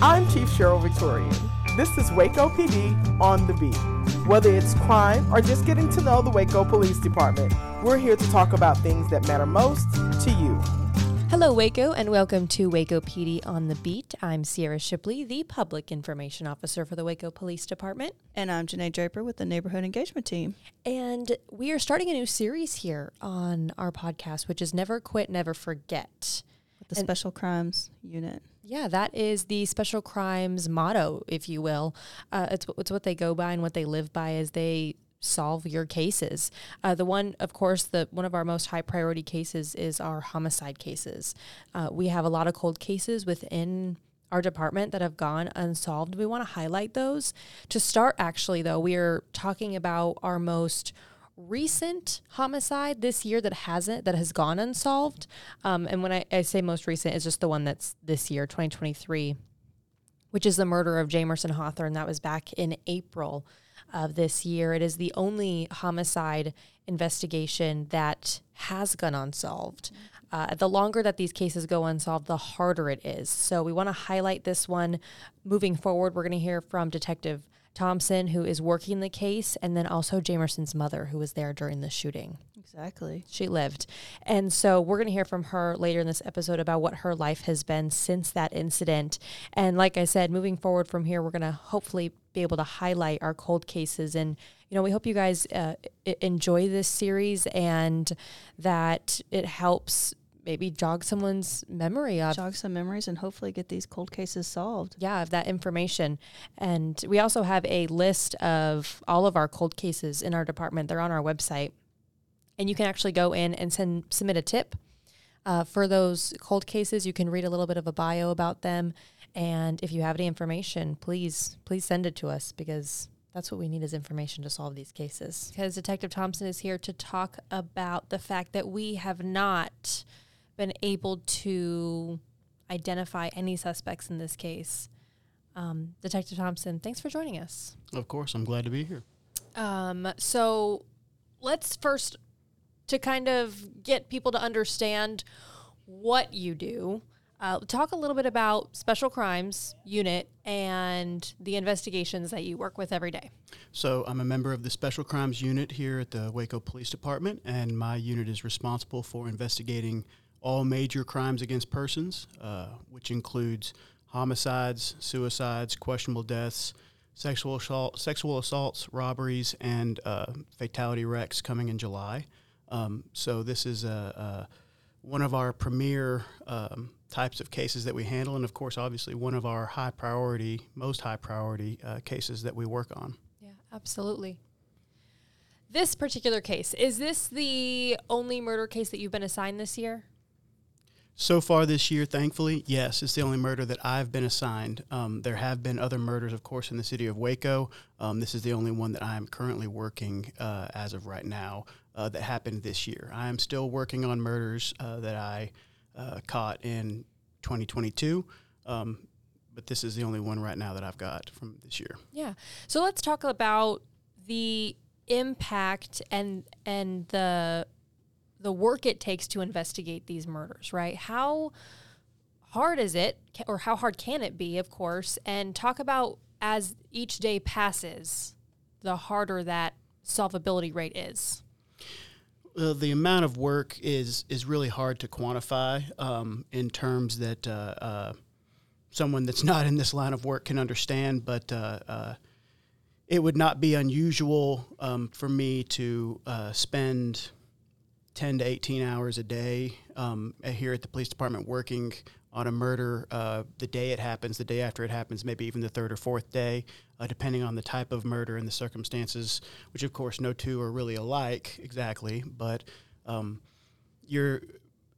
I'm Chief Sheryl Victorian. This is Waco PD on the beat. Whether it's crime or just getting to know the Waco Police Department, we're here to talk about things that matter most to you. Hello, Waco, and welcome to Waco PD on the Beat. I'm Cierra Shipley, the Public Information Officer for the Waco Police Department. And I'm Janae Draper with the Neighborhood Engagement Team. And we are starting a new series here on our podcast, which is Never Quit, Never Forget. With the and Special Crimes Unit. Yeah, that is the Special Crimes motto, if you will. Uh, it's, it's what they go by and what they live by as they solve your cases. Uh, the one, of course, the one of our most high priority cases is our homicide cases. Uh, we have a lot of cold cases within our department that have gone unsolved. We want to highlight those. To start, actually, though, we are talking about our most recent homicide this year that hasn't that has gone unsolved. Um, and when I, I say most recent, it's just the one that's this year, 2023, which is the murder of Jamerson Hawthorn. That was back in April of this year. It is the only homicide investigation that has gone unsolved. Uh, the longer that these cases go unsolved, the harder it is. So we want to highlight this one. Moving forward, we're going to hear from Detective Thompson, who is working the case, and then also Jamerson's mother, who was there during the shooting. Exactly. She lived. And so we're going to hear from her later in this episode about what her life has been since that incident. And like I said, moving forward from here, we're going to hopefully be able to highlight our cold cases. And, you know, we hope you guys uh, enjoy this series and that it helps maybe jog someone's memory of jog some memories and hopefully get these cold cases solved. Yeah, of that information. And we also have a list of all of our cold cases in our department. They're on our website. And you can actually go in and send submit a tip. Uh, for those cold cases, you can read a little bit of a bio about them. And if you have any information, please, please send it to us because that's what we need is information to solve these cases. Because Detective Thompson is here to talk about the fact that we have not been able to identify any suspects in this case. Um, Detective Thompson, thanks for joining us. Of course, I'm glad to be here. Um, so let's first, to kind of get people to understand what you do, uh, talk a little bit about Special Crimes Unit and the investigations that you work with every day. So, I'm a member of the Special Crimes Unit here at the Waco Police Department, and my unit is responsible for investigating all major crimes against persons, uh, which includes homicides, suicides, questionable deaths, sexual assault, sexual assaults, robberies, and uh, fatality wrecks coming in July. Um, so this is a, a, one of our premier um, types of cases that we handle, and of course, obviously, one of our high priority, most high priority uh, cases that we work on. Yeah, absolutely. This particular case is this the only murder case that you've been assigned this year? So far this year, thankfully, yes, it's the only murder that I've been assigned. Um, there have been other murders, of course, in the city of Waco. Um, this is the only one that I am currently working uh, as of right now uh, that happened this year. I am still working on murders uh, that I uh, caught in 2022. Um, but this is the only one right now that I've got from this year. Yeah. So let's talk about the impact and and the the work it takes to investigate these murders, right? How hard is it, or how hard can it be, of course, and talk about as each day passes, the harder that solvability rate is. Well, the amount of work is is really hard to quantify um, in terms that uh, uh, someone that's not in this line of work can understand, but. Uh, uh it would not be unusual um, for me to uh, spend 10 to 18 hours a day um, here at the police department working on a murder uh, the day it happens, the day after it happens, maybe even the third or fourth day, uh, depending on the type of murder and the circumstances, which of course no two are really alike exactly, but um, you're,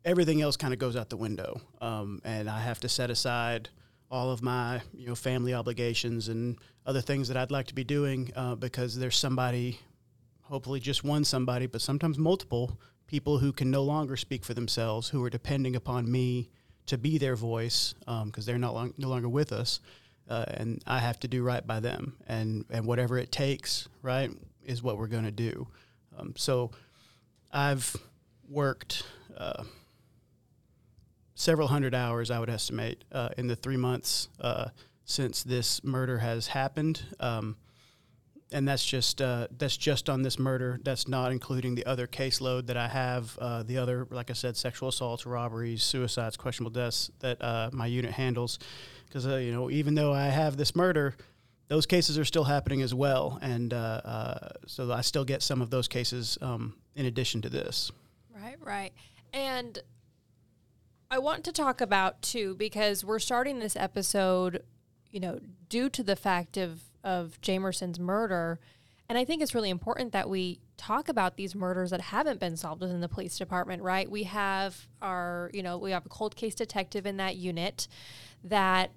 everything else kind of goes out the window. Um, and I have to set aside all of my you know family obligations and other things that I'd like to be doing uh, because there's somebody, hopefully just one somebody, but sometimes multiple people who can no longer speak for themselves, who are depending upon me to be their voice because um, they're not long, no longer with us, uh, and I have to do right by them, and and whatever it takes, right, is what we're going to do. Um, so, I've worked uh, several hundred hours, I would estimate, uh, in the three months uh, since this murder has happened. Um, and that's just uh, that's just on this murder. That's not including the other caseload that I have. Uh, the other, like I said, sexual assaults, robberies, suicides, questionable deaths that uh, my unit handles. Because uh, you know, even though I have this murder, those cases are still happening as well, and uh, uh, so I still get some of those cases um, in addition to this. Right, right. And I want to talk about too because we're starting this episode, you know, due to the fact of of Jamerson's murder, and I think it's really important that we talk about these murders that haven't been solved within the police department, right? We have our, you know, we have a cold case detective in that unit that,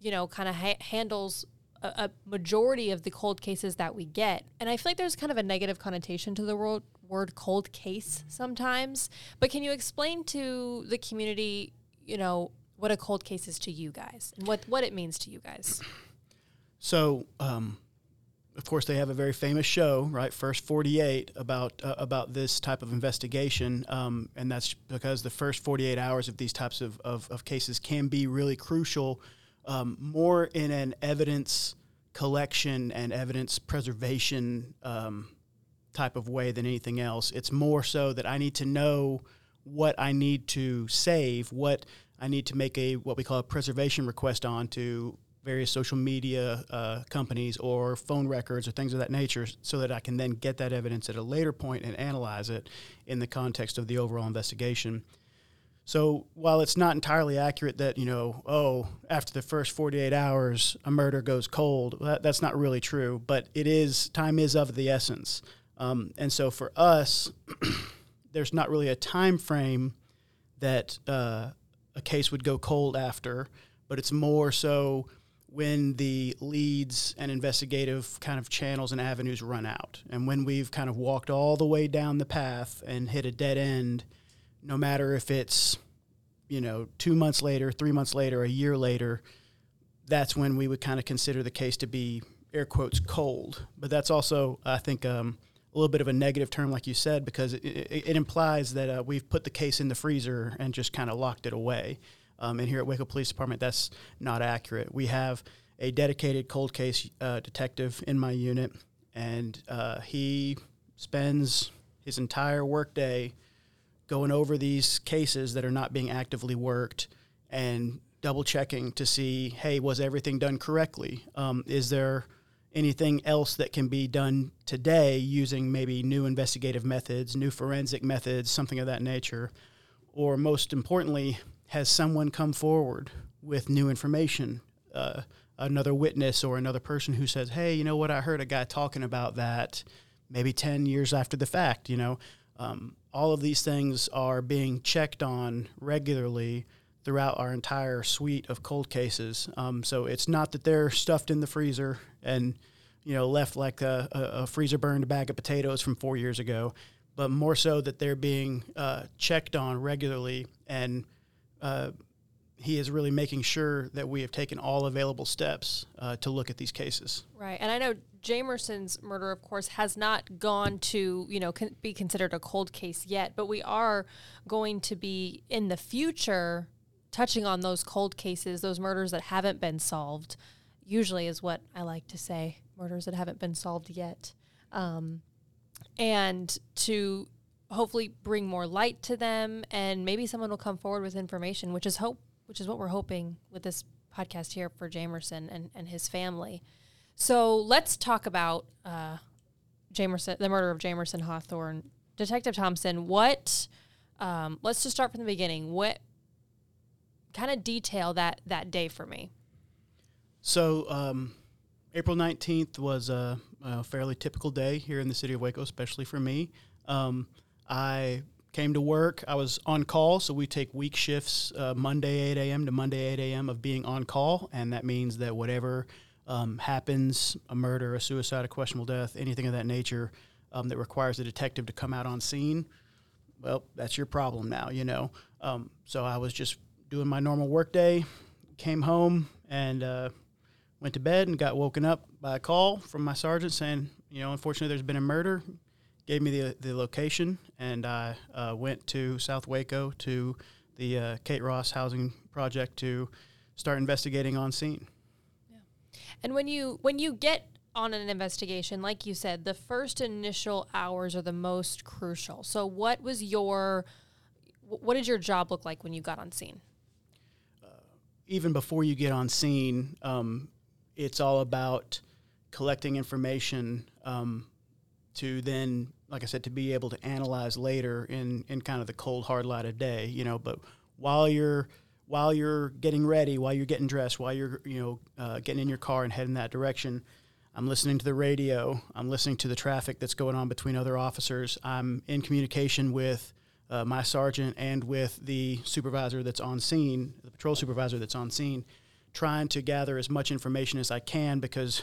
you know, kind of ha- handles a, a majority of the cold cases that we get. And I feel like there's kind of a negative connotation to the word, word cold case sometimes. But can you explain to the community, you know, what a cold case is to you guys and what, what it means to you guys? So, um, of course, they have a very famous show, right? First 48 about uh, about this type of investigation, um, and that's because the first 48 hours of these types of, of, of cases can be really crucial, um, more in an evidence collection and evidence preservation um, type of way than anything else. It's more so that I need to know what I need to save, what I need to make a what we call a preservation request on to various social media uh, companies or phone records or things of that nature so that I can then get that evidence at a later point and analyze it in the context of the overall investigation. So while it's not entirely accurate that, you know, oh, after the first 48 hours, a murder goes cold, that, that's not really true, but it is, time is of the essence. Um, and so for us, there's not really a time frame that uh, a case would go cold after, but it's more so when the leads and investigative kind of channels and avenues run out. And when we've kind of walked all the way down the path and hit a dead end, no matter if it's, you know, two months later, three months later, a year later, that's when we would kind of consider the case to be air quotes cold. But that's also, I think, um, a little bit of a negative term, like you said, because it, it, it implies that uh, we've put the case in the freezer and just kind of locked it away. Um, and here at Waco Police Department, that's not accurate. We have a dedicated cold case uh, detective in my unit, and uh, he spends his entire workday going over these cases that are not being actively worked and double checking to see, hey, was everything done correctly? Um, is there anything else that can be done today using maybe new investigative methods, new forensic methods, something of that nature? Or most importantly, has someone come forward with new information, uh, another witness or another person who says, "Hey, you know what? I heard a guy talking about that." Maybe ten years after the fact, you know, um, all of these things are being checked on regularly throughout our entire suite of cold cases. Um, so it's not that they're stuffed in the freezer and you know left like a, a, freezer burned bag of potatoes from four years ago, but more so that they're being uh, checked on regularly and uh, he is really making sure that we have taken all available steps uh, to look at these cases. Right, and I know Jamerson's murder, of course, has not gone to you know be considered a cold case yet, but we are going to be in the future touching on those cold cases, those murders that haven't been solved. Usually, is what I like to say, murders that haven't been solved yet, um, and to hopefully bring more light to them and maybe someone will come forward with information which is hope which is what we're hoping with this podcast here for Jamerson and, and his family. So let's talk about uh, Jamerson, the murder of Jamerson Hawthorn. Detective Thompson, what? Um, let's just start from the beginning. What kind of detail that that day for me? So um, April nineteenth was a, a, fairly typical day here in the city of Waco, especially for me. Um, I came to work. I was on call, so we take week shifts, uh, Monday 8 a.m. to Monday 8 a.m. of being on call, and that means that whatever um, happens, a murder, a suicide, a questionable death, anything of that nature um, that requires a detective to come out on scene, well, that's your problem now, you know. Um, so I was just doing my normal work day, came home, and uh, went to bed and got woken up by a call from my sergeant saying, you know, unfortunately, there's been a murder gave me the, the location, and I uh, went to South Waco to the uh, Kate Ross Housing Project to start investigating on scene. Yeah. And when you when you get on an investigation, like you said, the first initial hours are the most crucial. So, what was your what did your job look like when you got on scene? even before you get on scene, um, it's all about collecting information um, to then, like I said, to be able to analyze later in, in kind of the cold hard light of day, you know. But while you're while you're getting ready, while you're getting dressed, while you're you know uh, getting in your car and heading that direction, I'm listening to the radio. I'm listening to the traffic that's going on between other officers. I'm in communication with uh, my sergeant and with the supervisor that's on scene, the patrol supervisor that's on scene, trying to gather as much information as I can because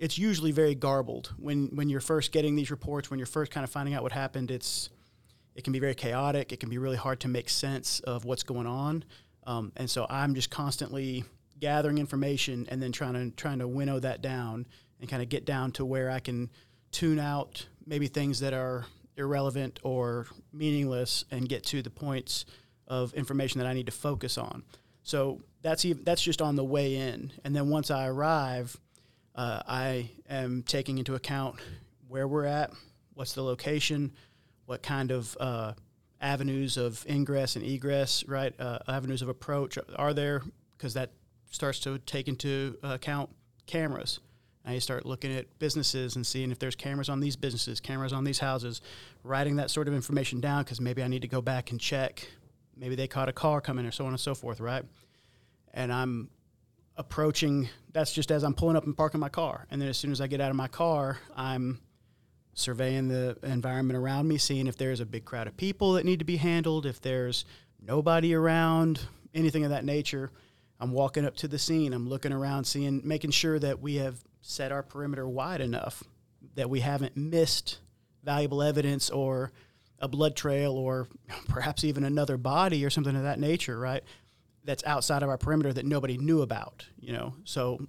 it's usually very garbled when when you're first getting these reports, when you're first kind of finding out what happened. It's it can be very chaotic. It can be really hard to make sense of what's going on, um, and so I'm just constantly gathering information and then trying to trying to winnow that down and kind of get down to where I can tune out maybe things that are irrelevant or meaningless and get to the points of information that I need to focus on. So that's even, that's just on the way in, and then once I arrive, uh, I am taking into account where we're at, what's the location, what kind of uh, avenues of ingress and egress, right? Uh, avenues of approach are there, because that starts to take into account cameras. And you start looking at businesses and seeing if there's cameras on these businesses, cameras on these houses, writing that sort of information down because maybe I need to go back and check. Maybe they caught a car coming or so on and so forth, right? And I'm approaching, that's just as I'm pulling up and parking my car. And then as soon as I get out of my car, I'm surveying the environment around me, seeing if there's a big crowd of people that need to be handled, if there's nobody around, anything of that nature. I'm walking up to the scene. I'm looking around, seeing, making sure that we have set our perimeter wide enough that we haven't missed valuable evidence or a blood trail or perhaps even another body or something of that nature, right? That's outside of our perimeter that nobody knew about, you know. So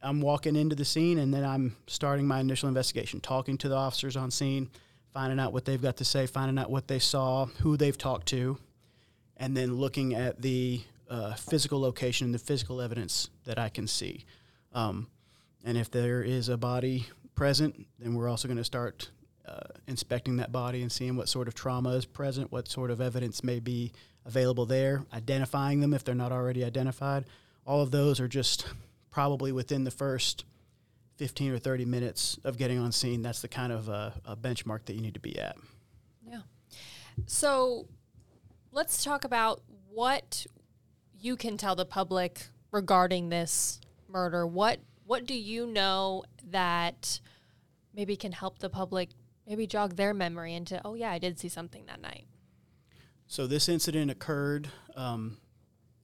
I'm walking into the scene and then I'm starting my initial investigation, talking to the officers on scene, finding out what they've got to say, finding out what they saw, who they've talked to, and then looking at the uh, physical location and the physical evidence that I can see. Um, and if there is a body present, then we're also going to start uh, inspecting that body and seeing what sort of trauma is present, what sort of evidence may be available there, identifying them if they're not already identified. All of those are just probably within the first 15 or 30 minutes of getting on scene. That's the kind of uh, a benchmark that you need to be at. Yeah. So let's talk about what you can tell the public regarding this murder. What what do you know that maybe can help the public maybe jog their memory into oh yeah i did see something that night so this incident occurred um,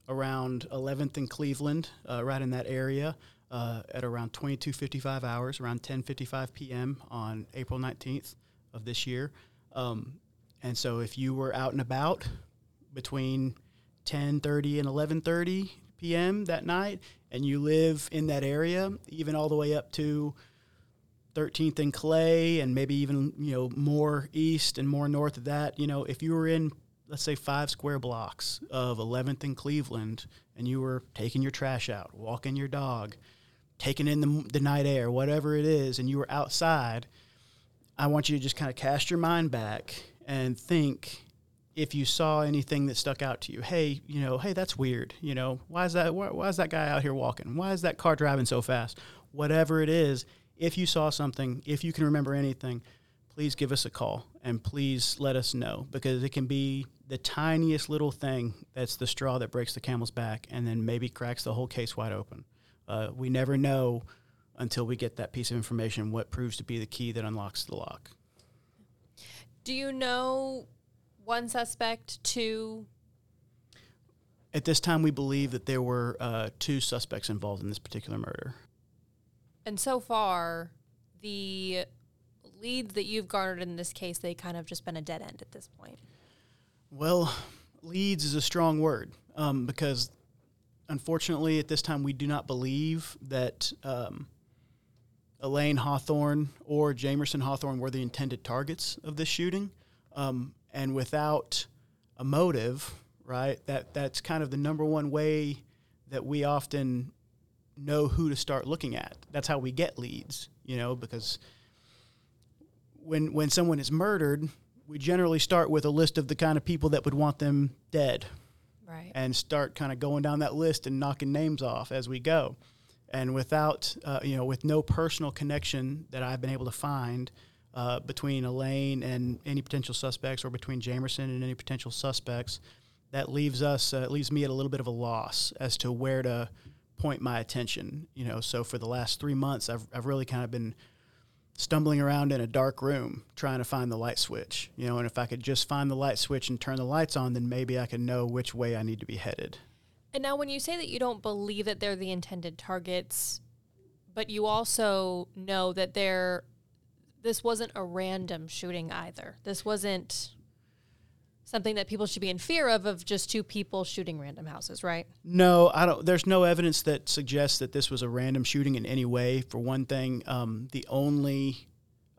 around 11th and cleveland uh, right in that area uh, at around 22.55 hours around 10.55 p.m on april 19th of this year. Um, and so if you were out and about between 10.30 and 11.30 p.m that night and you live in that area, even all the way up to 13th and Clay, and maybe even you know more east and more north of that, you know, if you were in let's say five square blocks of 11th and Cleveland, and you were taking your trash out, walking your dog, taking in the, the night air, whatever it is, and you were outside, I want you to just kind of cast your mind back and think if you saw anything that stuck out to you, hey, you know, hey, that's weird. You know, why is that? Why, why is that guy out here walking? Why is that car driving so fast? Whatever it is, if you saw something, if you can remember anything, please give us a call and please let us know because it can be the tiniest little thing that's the straw that breaks the camel's back and then maybe cracks the whole case wide open. Uh, we never know until we get that piece of information what proves to be the key that unlocks the lock. Do you know one suspect, two. At this time, we believe that there were uh, two suspects involved in this particular murder. And so far, the leads that you've garnered in this case, they kind of just been a dead end at this point. Well, leads is a strong word um, because unfortunately, at this time, we do not believe that um, Elaine Hawthorne or Jamerson Hawthorn were the intended targets of this shooting. Um, and without a motive, right? That that's kind of the number one way that we often know who to start looking at. That's how we get leads, you know, because when when someone is murdered, we generally start with a list of the kind of people that would want them dead Right. and start kind of going down that list and knocking names off as we go. And without, uh, you know, with no personal connection that I've been able to find uh, between Elaine and any potential suspects, or between Jamerson and any potential suspects, that leaves us, uh, leaves me at a little bit of a loss as to where to point my attention. You know, so for the last three months, I've I've really kind of been stumbling around in a dark room trying to find the light switch. You know, and if I could just find the light switch and turn the lights on, then maybe I can know which way I need to be headed. And now, when you say that you don't believe that they're the intended targets, but you also know that they're, this wasn't a random shooting either. This wasn't something that people should be in fear of, of just two people shooting random houses, right? No, I don't. There's no evidence that suggests that this was a random shooting in any way. For one thing, um, the only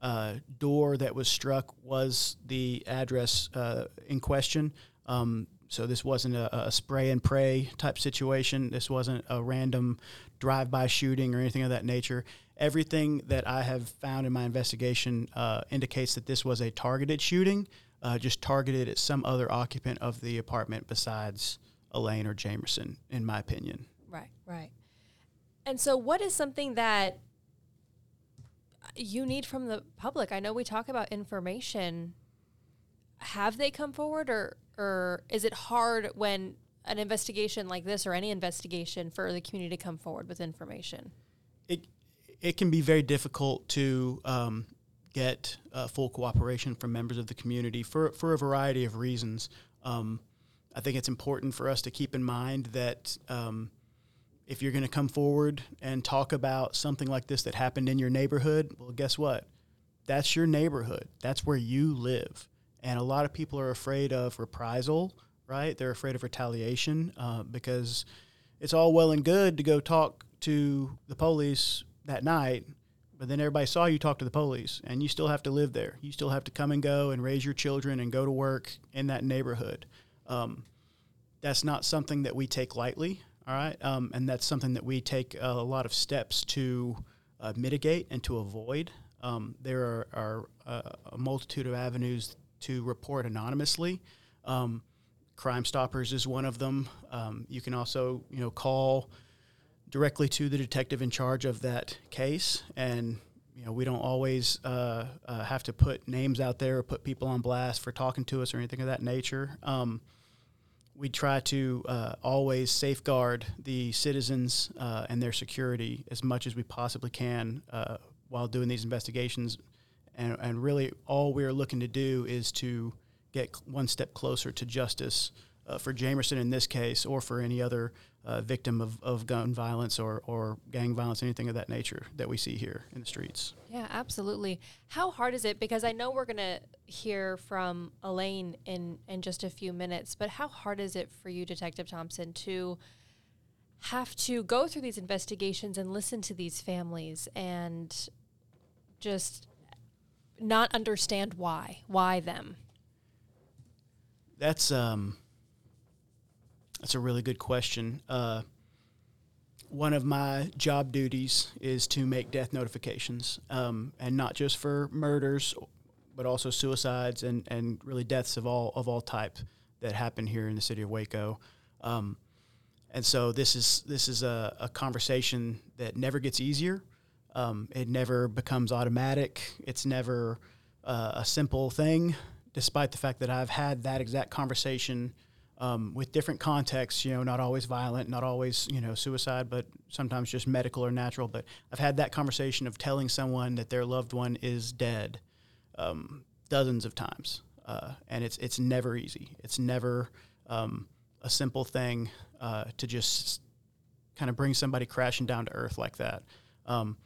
uh, door that was struck was the address uh, in question. Um, so this wasn't a, a spray and pray type situation. This wasn't a random drive-by shooting or anything of that nature. Everything that I have found in my investigation uh, indicates that this was a targeted shooting, uh, just targeted at some other occupant of the apartment besides Elaine or Jamerson, in my opinion. Right, right. And so, what is something that you need from the public? I know we talk about information. Have they come forward, or or is it hard when an investigation like this, or any investigation, for the community to come forward with information? It it can be very difficult to um, get uh, full cooperation from members of the community for for a variety of reasons. Um, I think it's important for us to keep in mind that um, if you're going to come forward and talk about something like this that happened in your neighborhood, well, guess what? That's your neighborhood. That's where you live. And a lot of people are afraid of reprisal, right? They're afraid of retaliation uh, because it's all well and good to go talk to the police that night, but then everybody saw you talk to the police, and you still have to live there. You still have to come and go and raise your children and go to work in that neighborhood. Um, that's not something that we take lightly, all right? Um, and that's something that we take a lot of steps to uh, mitigate and to avoid. Um, there are, are uh, a multitude of avenues to report anonymously. Um, Crime Stoppers is one of them. Um, you can also, you know, call directly to the detective in charge of that case, and you know, we don't always uh, uh, have to put names out there or put people on blast for talking to us or anything of that nature. Um, we try to uh, always safeguard the citizens uh, and their security as much as we possibly can uh, while doing these investigations. And, and really, all we're looking to do is to get one step closer to justice uh, for Jamerson in this case, or for any other uh, victim of, of gun violence or, or gang violence, anything of that nature that we see here in the streets. Yeah, absolutely. How hard is it? Because I know we're going to hear from Elaine in, in just a few minutes, but how hard is it for you, Detective Thompson, to have to go through these investigations and listen to these families and just not understand why? Why them? That's um, that's a really good question. Uh, one of my job duties is to make death notifications, um, and not just for murders, but also suicides and, and really deaths of all of all type that happen here in the city of Waco. Um, and so this is this is a, a conversation that never gets easier. Um, it never becomes automatic. It's never uh, a simple thing, despite the fact that I've had that exact conversation um, with different contexts. You know, not always violent, not always you know suicide, but sometimes just medical or natural. But I've had that conversation of telling someone that their loved one is dead um, dozens of times, uh, and it's it's never easy. It's never um, a simple thing uh, to just kind of bring somebody crashing down to earth like that. Um,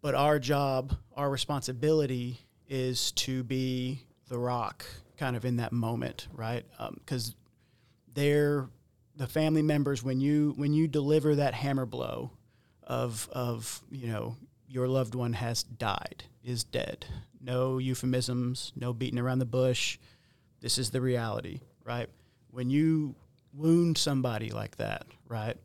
but our job, our responsibility is to be the rock kind of in that moment, right? Um, because they're the family members when you when you deliver that hammer blow of of you know your loved one has died is dead no euphemisms no beating around the bush this is the reality right when you wound somebody like that right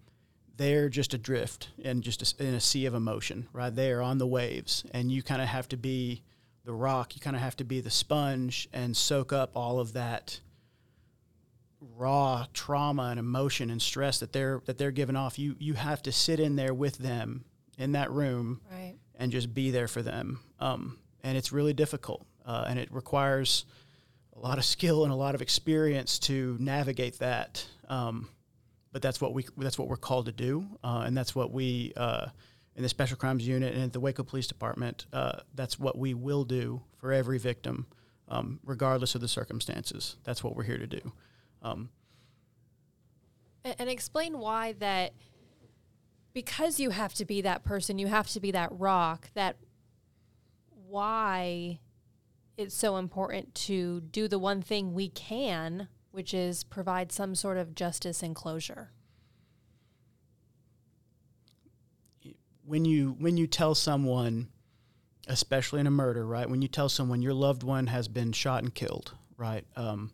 they're just adrift and just a, in a sea of emotion, right? They are on the waves, and you kind of have to be the rock. You kind of have to be the sponge and soak up all of that raw trauma and emotion and stress that they're that they're giving off. You you have to sit in there with them in that room Right. and just be there for them. Um, and it's really difficult, uh, and it requires a lot of skill and a lot of experience to navigate that. Um, but that's what we that's what we're called to do, uh, and that's what we uh, in the Special Crimes Unit and at the Waco Police Department. Uh, that's what we will do for every victim, um, regardless of the circumstances. That's what we're here to do. Um, And, and explain why that because you have to be that person, you have to be that rock, that why it's so important to do the one thing we can, which is provide some sort of justice and closure. When you when you tell someone especially in a murder right when you tell someone your loved one has been shot and killed right um,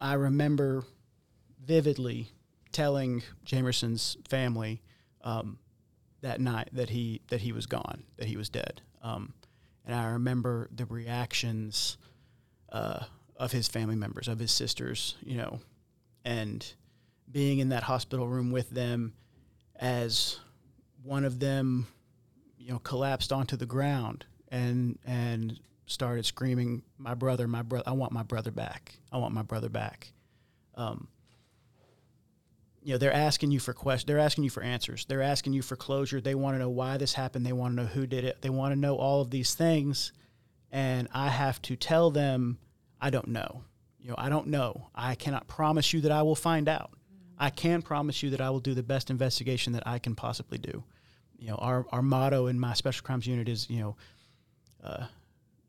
i remember vividly telling jamerson's family um, that night that he that he was gone that he was dead um, and i remember the reactions uh, of his family members of his sisters you know and being in that hospital room with them as one of them, you know, collapsed onto the ground and and started screaming, "My brother, my brother! I want my brother back! I want my brother back!" Um, you know, they're asking you for questions. They're asking you for answers. They're asking you for closure. They want to know why this happened. They want to know who did it. They want to know all of these things, and I have to tell them, I don't know. You know, I don't know. I cannot promise you that I will find out. I can promise you that I will do the best investigation that I can possibly do. You know, our, our motto in my special crimes unit is, you know, uh,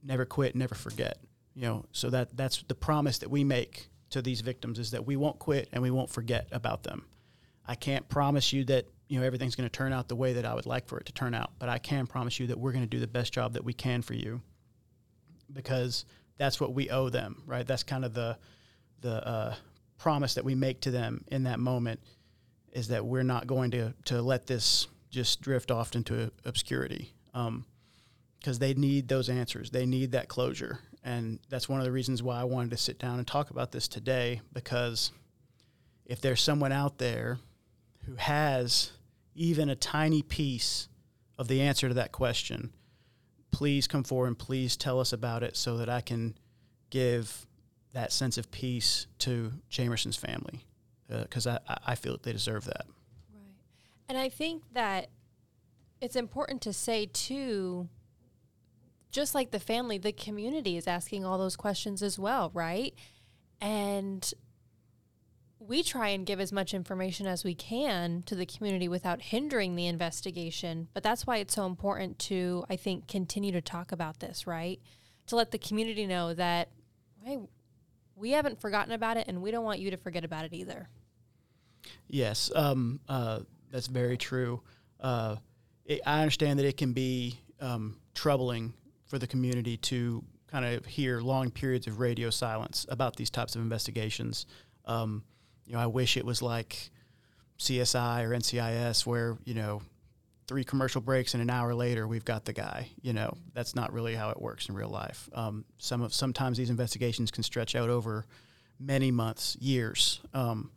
never quit, never forget. You know, so that that's the promise that we make to these victims is that we won't quit and we won't forget about them. I can't promise you that you know everything's going to turn out the way that I would like for it to turn out, but I can promise you that we're going to do the best job that we can for you because that's what we owe them, right? That's kind of the the uh, promise that we make to them in that moment is that we're not going to to let this just drift off into obscurity um, because they need those answers. They need that closure, and that's one of the reasons why I wanted to sit down and talk about this today. Because if there's someone out there who has even a tiny piece of the answer to that question, please come forward and please tell us about it so that I can give that sense of peace to Jamerson's family uh, because I, I feel that they deserve that. Right. And I think that it's important to say, too, just like the family, the community is asking all those questions as well, right? And we try and give as much information as we can to the community without hindering the investigation. But that's why it's so important to, I think, continue to talk about this, right? To let the community know that, hey, we haven't forgotten about it and we don't want you to forget about it either. Yes, um, uh, that's very true. Uh, it, I understand that it can be um, troubling for the community to kind of hear long periods of radio silence about these types of investigations. Um, you know, I wish it was like CSI or NCIS, where you know, three commercial breaks and an hour later we've got the guy. You know, that's not really how it works in real life. Um, some of sometimes these investigations can stretch out over many months, years. Um,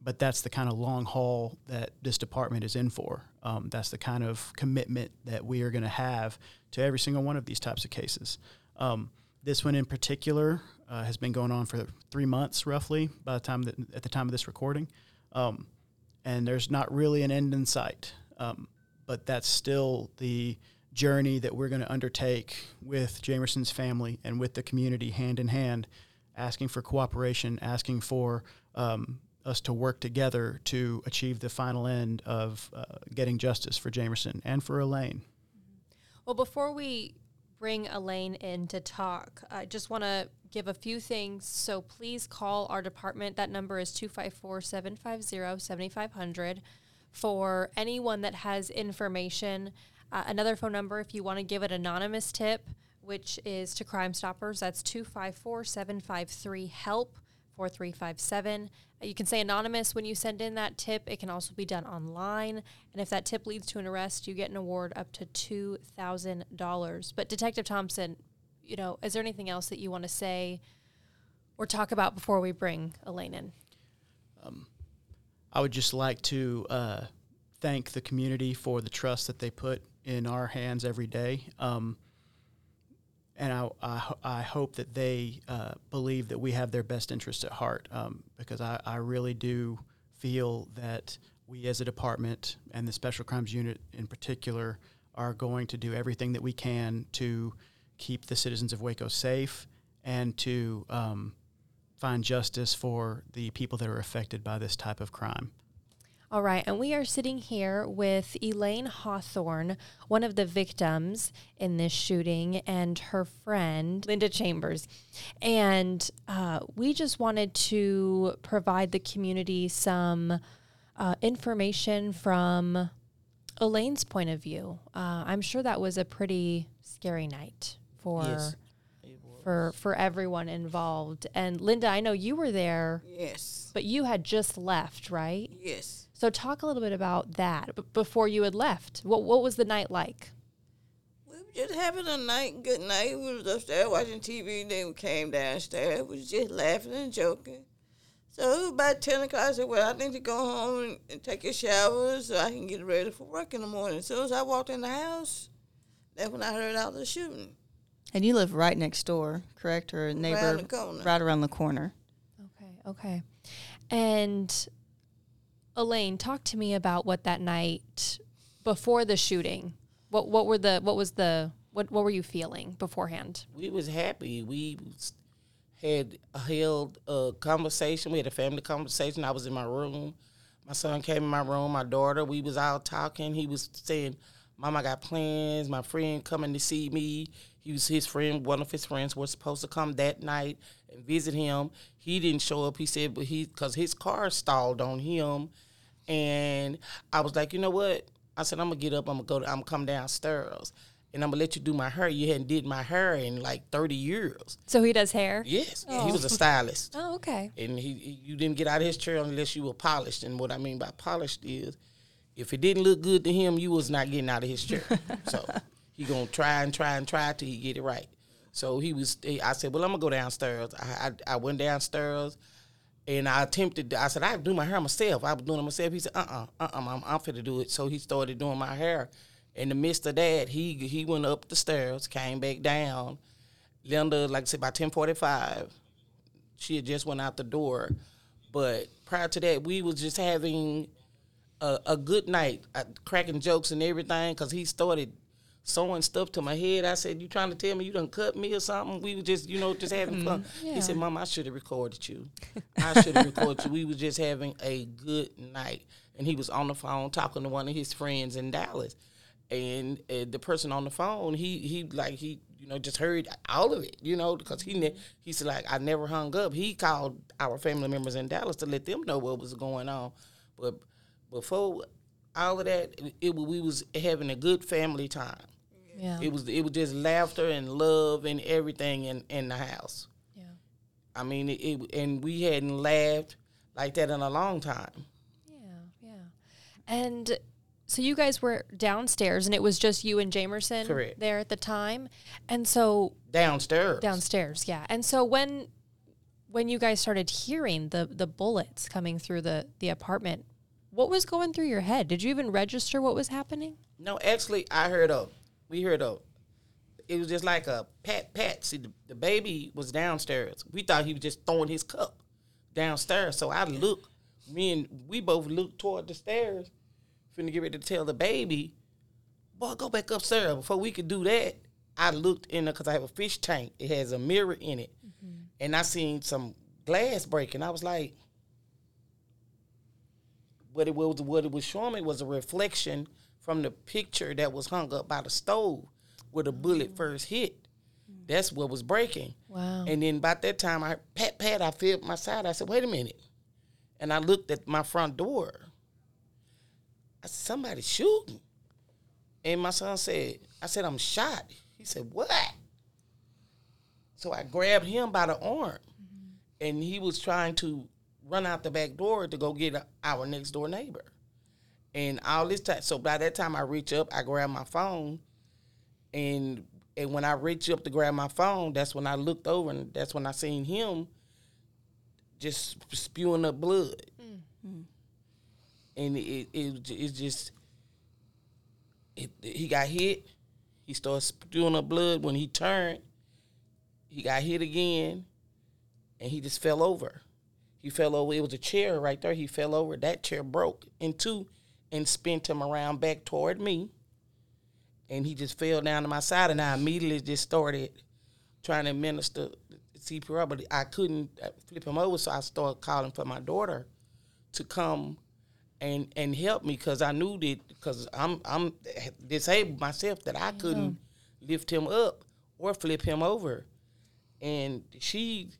but that's the kind of long haul that this department is in for. Um, that's the kind of commitment that we are going to have to every single one of these types of cases. Um, this one in particular uh, has been going on for three months, roughly, by the time that at the time of this recording, um, and there's not really an end in sight. But that's still the journey that we're going to undertake with Jamerson's family and with the community, hand in hand, asking for cooperation, asking for um, us to work together to achieve the final end of uh, getting justice for Jamerson and for Elaine. Well, before we bring Elaine in to talk, I just want to give a few things. So please call our department. That number is 254 750 7500 for anyone that has information. Uh, another phone number, if you want to give an anonymous tip, which is to Crime Stoppers, that's 254 753 HELP 4357. Uh, You can say anonymous when you send in that tip. It can also be done online. And if that tip leads to an arrest, you get an award up to $2,000. But Detective Thompson, you know, is there anything else that you want to say or talk about before we bring Elaine in? I would just like to uh, thank the community for the trust that they put in our hands every day. Um, and I, I, I hope that they uh, believe that we have their best interest at heart um, because I, I really do feel that we as a department and the Special Crimes Unit in particular are going to do everything that we can to keep the citizens of Waco safe and to um, find justice for the people that are affected by this type of crime. All right, and we are sitting here with Elaine Hawthorne, one of the victims in this shooting, and her friend, Linda Chambers. And uh, we just wanted to provide the community some uh, information from Elaine's point of view. Uh, I'm sure that was a pretty scary night for. Yes. For, for everyone involved. And Linda, I know you were there, Yes. but you had just left, right? Yes. So talk a little bit about that b- before you had left. What what was the night like? We were just having a night, good night. We was upstairs watching TV. Then we came downstairs. We was just laughing and joking. So it was about 10 o'clock. I said, well, I need to go home and, and take a shower so I can get ready for work in the morning. As soon as I walked in the house, that's when I heard all the shooting. And you live right next door, correct? Or a neighbor Around right around the corner. Okay, okay. And Elaine, talk to me about what that night before the shooting. What what were the what was the what what were you feeling beforehand? we was happy. We had held a conversation. We had a family conversation. I was in my room. My son came in my room. My daughter. We was all talking. He was saying, "Mom, I got plans. My friend coming to see me. He was his friend. One of his friends was supposed to come that night and visit him. He didn't show up. He said, but he because his car stalled on him, and I was like, you know what? I said, I'm gonna get up. I'm gonna go. I'm gonna come downstairs, and I'm gonna let you do my hair. You hadn't did my hair in like 30 years. So he does hair? Yes, he oh. was a stylist, Oh, okay. and he, he- you didn't get out of his chair unless you were polished. And what I mean by polished is, if it didn't look good to him, you was not getting out of his chair. so he gonna try and try and try till he get it right. So he was. I said, well, I'm gonna go downstairs. I I, I went downstairs. And I attempted. I said I do my hair myself. I was doing it myself. He said, "Uh, uh-uh, uh, uh, I'm, I'm fit to do it." So he started doing my hair. In the midst of that, he he went up the stairs, came back down. Linda, like I said, by ten forty five, she had just went out the door. But prior to that, we was just having a, a good night, uh, cracking jokes and everything. Cause he started sewing stuff to my head. I said, "You trying to tell me you done cut me or something?" We were just, you know, just having fun. He said, "Mom, I should have recorded you. I should have recorded you." We were just having a good night, and he was on the phone talking to one of his friends in Dallas, and uh, the person on the phone, he he like he you know just heard all of it, you know, because he ne- he said like I never hung up. He called our family members in Dallas to let them know what was going on, but before all of that, it, it we was having a good family time. Yeah. It was it was just laughter and love and everything in, in the house. yeah. I mean, it, it and we hadn't laughed like that in a long time. Yeah, yeah. And so you guys were downstairs and it was just you and Jamerson Correct. there at the time. And so Downstairs. downstairs, yeah. And so when when you guys started hearing the the bullets coming through the the apartment, what was going through your head? Did you even register what was happening? No, actually, I heard a. We heard a. It was just like a pat pat. See, the, the baby was downstairs. We thought he was just throwing his cup downstairs. So I look. Me and we both looked toward the stairs, finna get ready to tell the baby, "Boy, go back upstairs." Before we could do that, I looked in there because I have a fish tank. It has a mirror in it, mm-hmm. and I seen some glass breaking. I was like, what it was what it was showing me was a reflection from the picture that was hung up by the stove where the bullet first hit. That's what was breaking. Wow. And then about that time, I pat pat. I felt my side. I said, "Wait a minute," and I looked at my front door. I said, "Somebody's shooting," and my son said, "I said I'm shot." He said, "What?" So I grabbed him by the arm, mm-hmm. and he was trying to run out the back door to go get our next door neighbor. And all this time, so by that time I reach up, I grab my phone, and and when I reach up to grab my phone, that's when I looked over, and that's when I seen him just spewing up blood. Hmm. And it, it it's just it, he got hit. He started spewing up blood. When he turned, he got hit again, and he just fell over. He fell over. It was a chair right there. He fell over. That chair broke in two and spent him around back toward me. And he just fell down to my side, and I immediately just started trying to administer CPR, but I couldn't uh, flip him over, so I started calling for my daughter to come and and help me because I knew that because I'm I'm disabled myself that I couldn't lift him up or flip him over, and she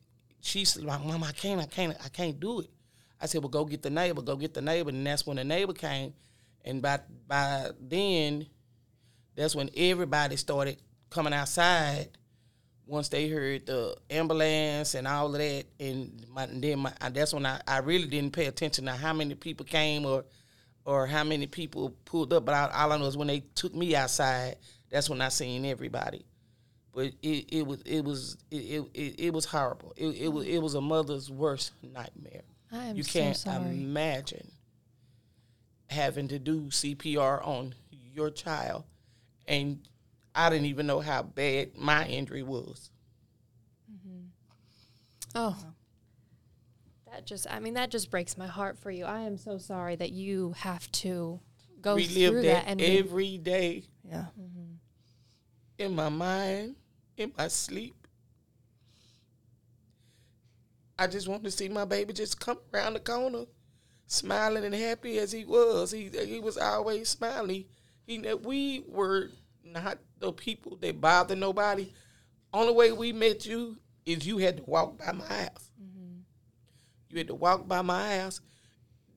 she said, "Mom, I can't, I can't, I can't do it." I said, "Well, go get the neighbor, go get the neighbor," and that's when the neighbor came, and by by then, that's when everybody started coming outside. Once they heard the ambulance and all of that, and, my, and then my, that's when I, I really didn't pay attention to how many people came or or how many people pulled up. But I, all I know is when they took me outside, that's when I seen everybody. But it, it was it was it, it, it was horrible. It, it was it was a mother's worst nightmare. I am you can't sorry. imagine having to do CPR on your child, and I didn't even know how bad my injury was. Mm-hmm. Oh. That just I mean that just breaks my heart for you. I am so sorry that you have to go Relive through that, that, and every day Yeah. in my mind, in my sleep. I just want to see my baby just come around the corner, smiling and happy as he was. He he was always smiling. He we were not the people that bother nobody. Only way we met you is you had to walk by my house. Mm-hmm. You had to walk by my house.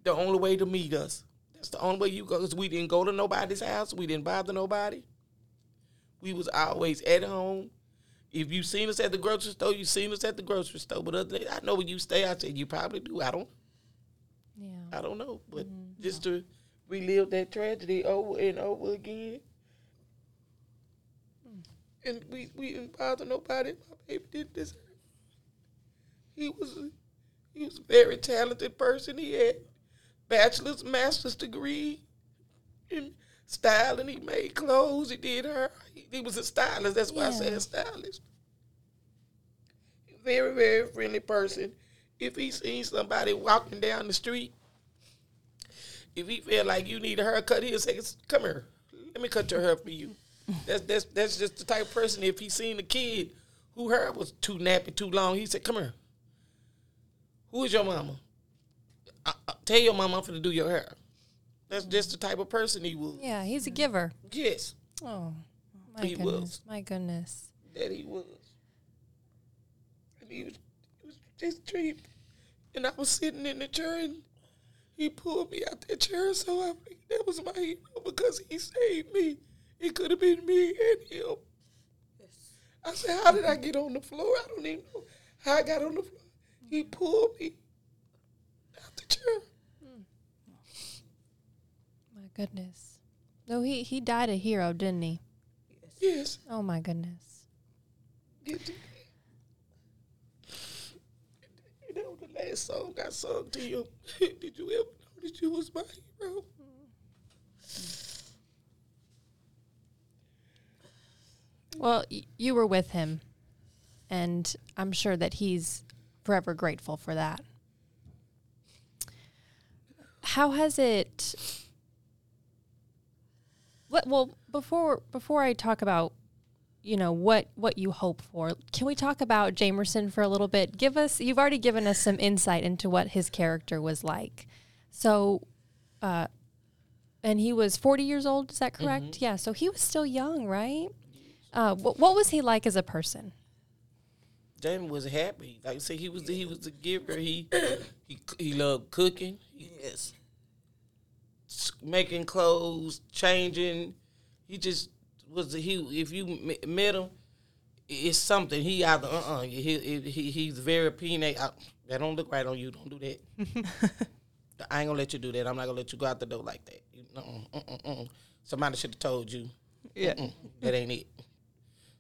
The only way to meet us. That's the only way you go. Cause we didn't go to nobody's house. We didn't bother nobody. We was always at home. If you've seen us at the grocery store, you've seen us at the grocery store. But other than, I know where you stay. I said you probably do. I don't. yeah. I don't know. But mm-hmm. just to relive that tragedy over and over again. Hmm. And we we didn't bother nobody. My baby did this. He was a, he was a very talented person. He had bachelor's, master's degree in styling. He made clothes. He did her. He, he was a stylist. That's why I said stylist. Very very friendly person. If he seen somebody walking down the street, if he feel like you need a haircut, he'll say, "Come here, let me cut your hair for you." That's that's that's just the type of person. If he seen a kid who hair was too nappy, too long, he said, "Come here." Who is your mama? I, I, tell your mama I'm finna do your hair. That's just the type of person he was. Yeah, he's a giver. Yes, Oh. My He goodness. was. My goodness. that he was. And he was, he was just treat. And I was sitting in the chair and he pulled me out that chair. So I figured that was my hero because he saved me. It could have been me and him. Yes. I said, How did I get on the floor? I don't even know how I got on the floor. He pulled me out the chair. Goodness. No, he he died a hero, didn't he? Yes. Oh my goodness. Get to And that was the last song I sung to you. Did you ever know that you was my hero? Well, y- you were with him, and I'm sure that he's forever grateful for that. How has it? What, well, before before I talk about, you know what what you hope for, can we talk about Jamerson for a little bit? Give us. You've already given us some insight into what his character was like. So, uh, and he was 40 years old. Is that correct? Yeah. So he was still young, right? Uh, what, what was he like as a person? Jamie was happy. Like I said, he was the, he was the giver. He he he loved cooking, Yes. Making clothes, changing. He just was the, he. If you met him, it's something. He either uh uh he, he he's very opinionated. I, that don't look right on you. Don't do that. I ain't gonna let you do that. I'm not gonna let you go out the door like that. You, uh-uh, uh-uh, uh-uh. Somebody should have told you. Yeah. Mm-mm, that ain't it.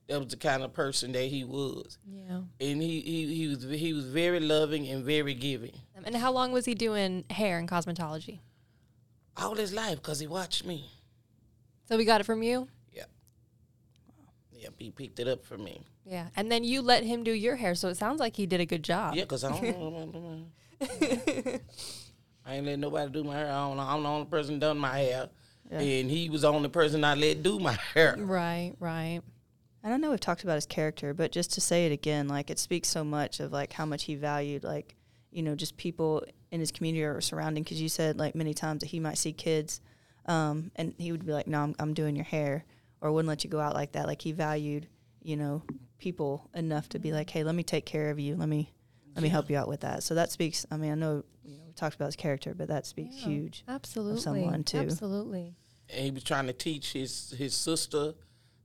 That was the kind of person that he was, Yeah. and he he, he was he was very loving and very giving And how long was he doing hair and cosmetology? All his life because he watched me. So we got it from you? Yeah, yeah. He picked it up for me. Yeah. And then you let him do your hair, so it sounds like he did a good job. Yeah, because I don't. I ain't let nobody do my hair. I don't, I'm the only person done my hair, and he was the only person I let do my hair. Right, right. And I know we've talked about his character, but just to say it again, like it speaks so much of like how much he valued, like you know, just people in his community or surrounding. Because you said like many times that he might see kids, um, and he would be like, "No, I'm, I'm doing your hair," or wouldn't let you go out like that. Like he valued, you know, people enough to be like, "Hey, let me take care of you. Let me let me help you out with that." So that speaks. I mean, I know you know we talked about his character, but that speaks Yeah, huge. Absolutely. someone, too. Absolutely. and he was trying to teach his his sister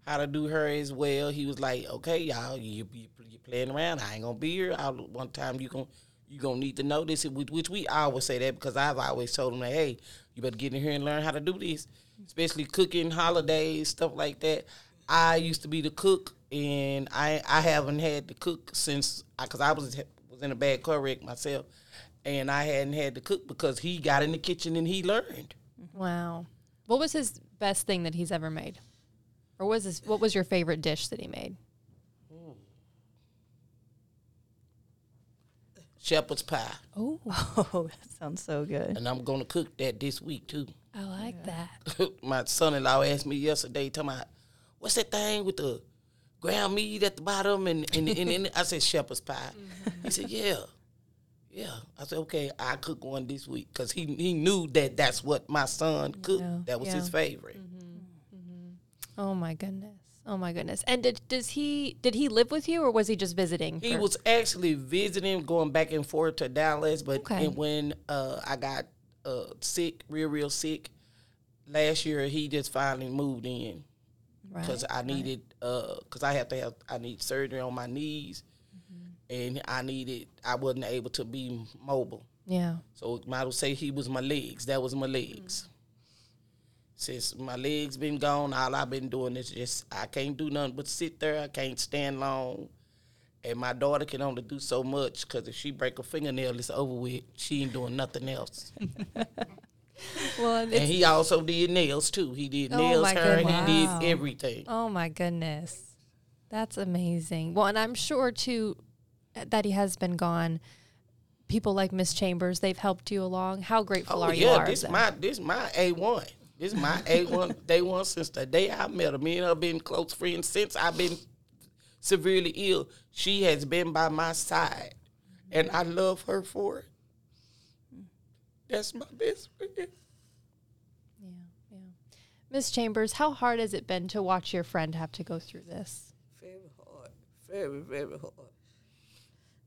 how to do her as well. He was like, "Okay, y'all, you you, you playing around. I ain't gonna be here. I'll, one time you gonna you gonna need to know this." Which we always say that because I've always told him that, "Hey, you better get in here and learn how to do this, especially cooking holidays stuff like that." I used to be the cook, and I I haven't had to cook since because I was was in a bad car wreck myself, and I hadn't had to cook because he got in the kitchen and he learned. Wow. What was his best thing that he's ever made? Or was his, what was your favorite dish that he made? Shepherd's pie. Oh, Oh, that sounds so good. and I'm gonna cook that this week too. I like that. My son-in-law asked me yesterday, talking about what's that thing with the ground meat at the bottom, and and, and, and I said shepherd's pie. He said, mm-hmm. yeah, yeah. I said, okay, I cook one this week because he he knew that that's what my son cooked. Yeah, that was yeah. his favorite. Mm-hmm. Mm-hmm. Oh my goodness. Oh my goodness. And did does he did he live with you or was he just visiting? He for- was actually visiting, going back and forth to Dallas, but Okay. and when uh, I got uh, sick, real real sick, last year he just finally moved in. right. because I needed because I had to have I need surgery on my knees, and I needed I wasn't able to be mobile. Yeah. So might as well say he was my legs. That was my legs. Since my legs been gone, all I've been doing is just I can't do nothing but sit there. I can't stand long, and my daughter can only do so much because if she break a fingernail, it's over with. She ain't doing nothing else. Well, and he also did nails too. He did Oh, nails, hair, goodness. he Wow. did everything. oh my goodness. That's amazing. Well, and I'm sure too that he has been gone. People like Miss Chambers, they've helped you along. How grateful Oh are you? yeah, this my this my A one. This is my A one day one since the day I met her. Me and her been close friends since I've been severely ill. She has been by my side, and I love her for it. That's my best friend. Yeah, yeah. Miss Chambers, how hard has it been to watch your friend have to go through this? Very hard. Very, very hard.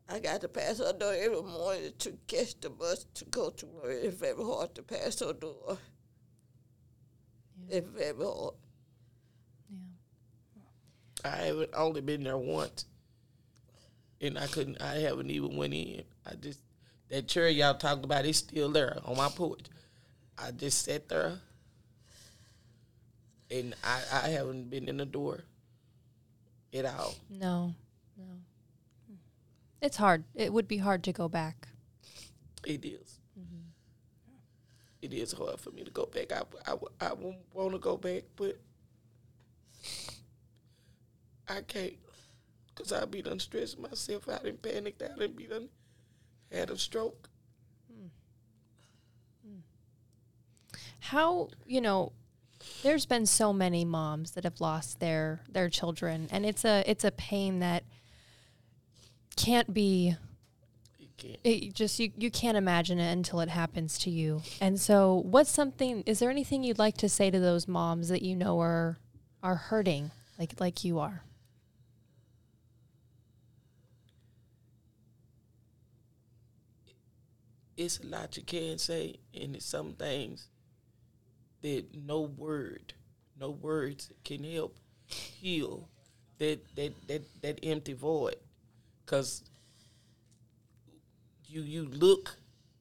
I got to pass her door every morning to catch the bus to go to work. It's very hard to pass her door. It's very hard. Yeah. I haven't only been there once, and I couldn't. I haven't even went in. I just that chair y'all talked about is still there on my porch. I just sat there, and I I haven't been in the door at all. No, no. It's hard. It would be hard to go back. It is. It is hard for me to go back. I I, I want to go back, but I can't. Cause I be done stressing myself out and panicked out and be done had a stroke. How, you know, there's been so many moms that have lost their their children and it's a it's a pain that can't be it just you, you can't imagine it until it happens to you. And so what's something is there anything you'd like to say to those moms that you know are are hurting like like you are? It's a lot you can't say, and it's some things that no word, no words can help heal that that that that empty void, because you you look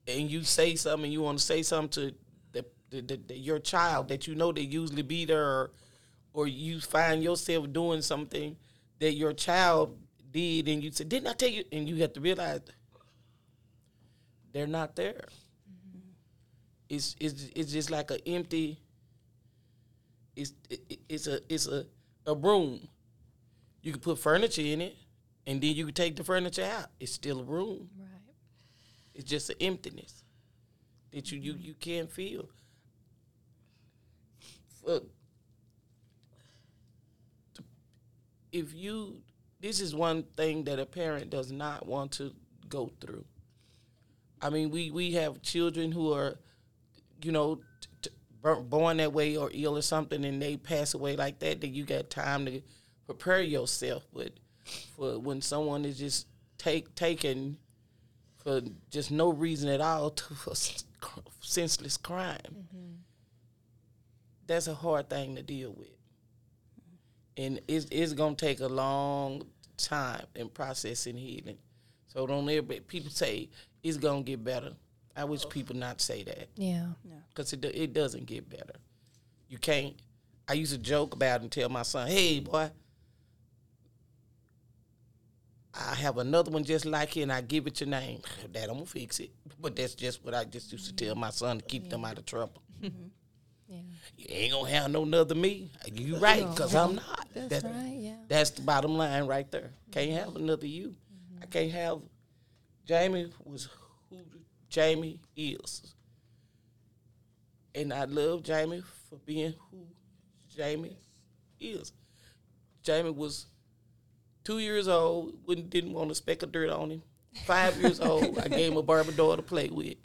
and you say something, you want to say something to the, the, the, your child that you know they usually be there, or, or you find yourself doing something that your child did, and you say, "Didn't I tell you?" And you have to realize they're not there. Mm-hmm. It's it's it's just like an empty. It's it, it's a it's a a room. You can put furniture in it, and then you can take the furniture out. It's still a room. Right. It's just an emptiness that you you, you can't feel. If you, this is one thing that a parent does not want to go through. I mean, we we have children who are, you know, t- t- born that way or ill or something, and they pass away like that. Then you got time to prepare yourself. But for when someone is just take taken for just no reason at all to for s- senseless crime, that's a hard thing to deal with, and it's it's gonna take a long time in processing healing. So don't ever people say it's gonna get better. I wish people not say that Yeah. because it it doesn't get better. You can't. I used to joke about it and tell my son, "Hey, boy, I have another one just like it, and I give it your name. Dad, I'm gonna fix it." But that's just what I just used to tell my son to keep them out of trouble. Mm-hmm. Yeah. You ain't gonna have no another me. You right, cause I'm not. That's right, yeah. That's the bottom line right there. Can't mm-hmm. have another you. Mm-hmm. I can't have. Jamie was who Jamie is, and I love Jamie for being who Jamie is. Jamie was two years old, wouldn't didn't want a speck of dirt on him. Five years old, I gave him a Barbie doll to play with.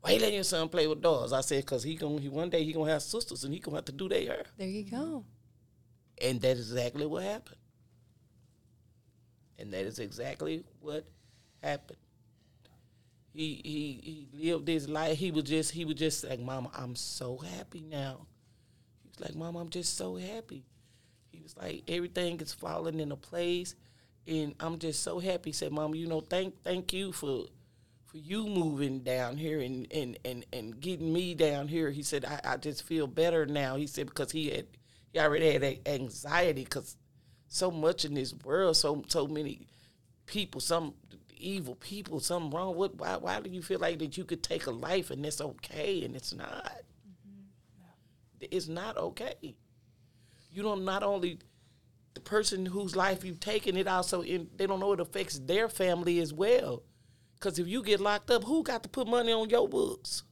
Why you letting your son play with dolls? I said, cause he gonna he one day he gonna have sisters and he gonna have to do their hair. There you go. And that is exactly what happened. And that is exactly what happened. He he he lived his life. He was just he was just like, Mama, I'm so happy now. He was like, Mama, I'm just so happy. He was like, everything is falling into place, and I'm just so happy. He said, "Mom, you know, thank thank you for for you moving down here and and and, and getting me down here. He said, I, I just feel better now. He said because he had he already had anxiety because so much in this world, so so many people, some evil people, something wrong. What? Why? Why do you feel like that you could take a life and it's okay and it's not? Mm-hmm. It's not okay. You don't not only the person whose life you've taken, it also in, they don't know it affects their family as well. Because if you get locked up, who got to put money on your books?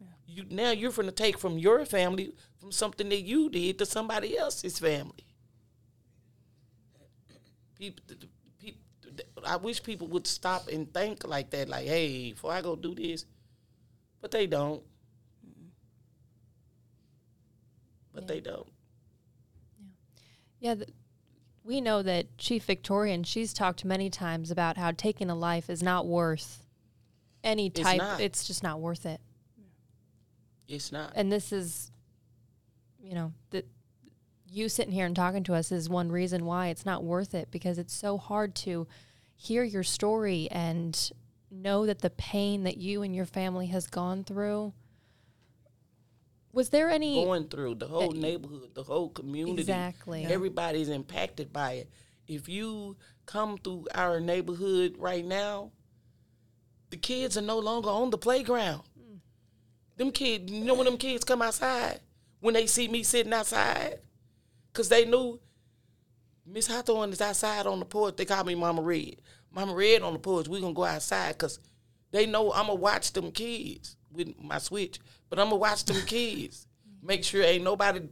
Yeah. You now you're going to take from your family from something that you did to somebody else's family. People, people, I wish people would stop and think like that. Like, hey, before I go do this, but they don't. But they don't. Yeah, th- we know that Chief Victorian, she's talked many times about how taking a life is not worth any It's type. not. It's just not worth it. It's not. And this is, you know, that you sitting here and talking to us is one reason why it's not worth it because it's so hard to hear your story and know that the pain that you and your family has gone through. Was there any going through the whole eh, neighborhood, the whole community. Exactly. Everybody's impacted by it. If you come through our neighborhood right now, the kids are no longer on the playground. Hmm. Them kids, you know when them kids come outside, when they see me sitting outside, because they knew Miss Hawthorn is outside on the porch. They call me Mama Red. Mama Red on the porch. we going to go outside because they know I'm to watch them kids with my switch. But I'm to watch them kids. Make sure ain't nobody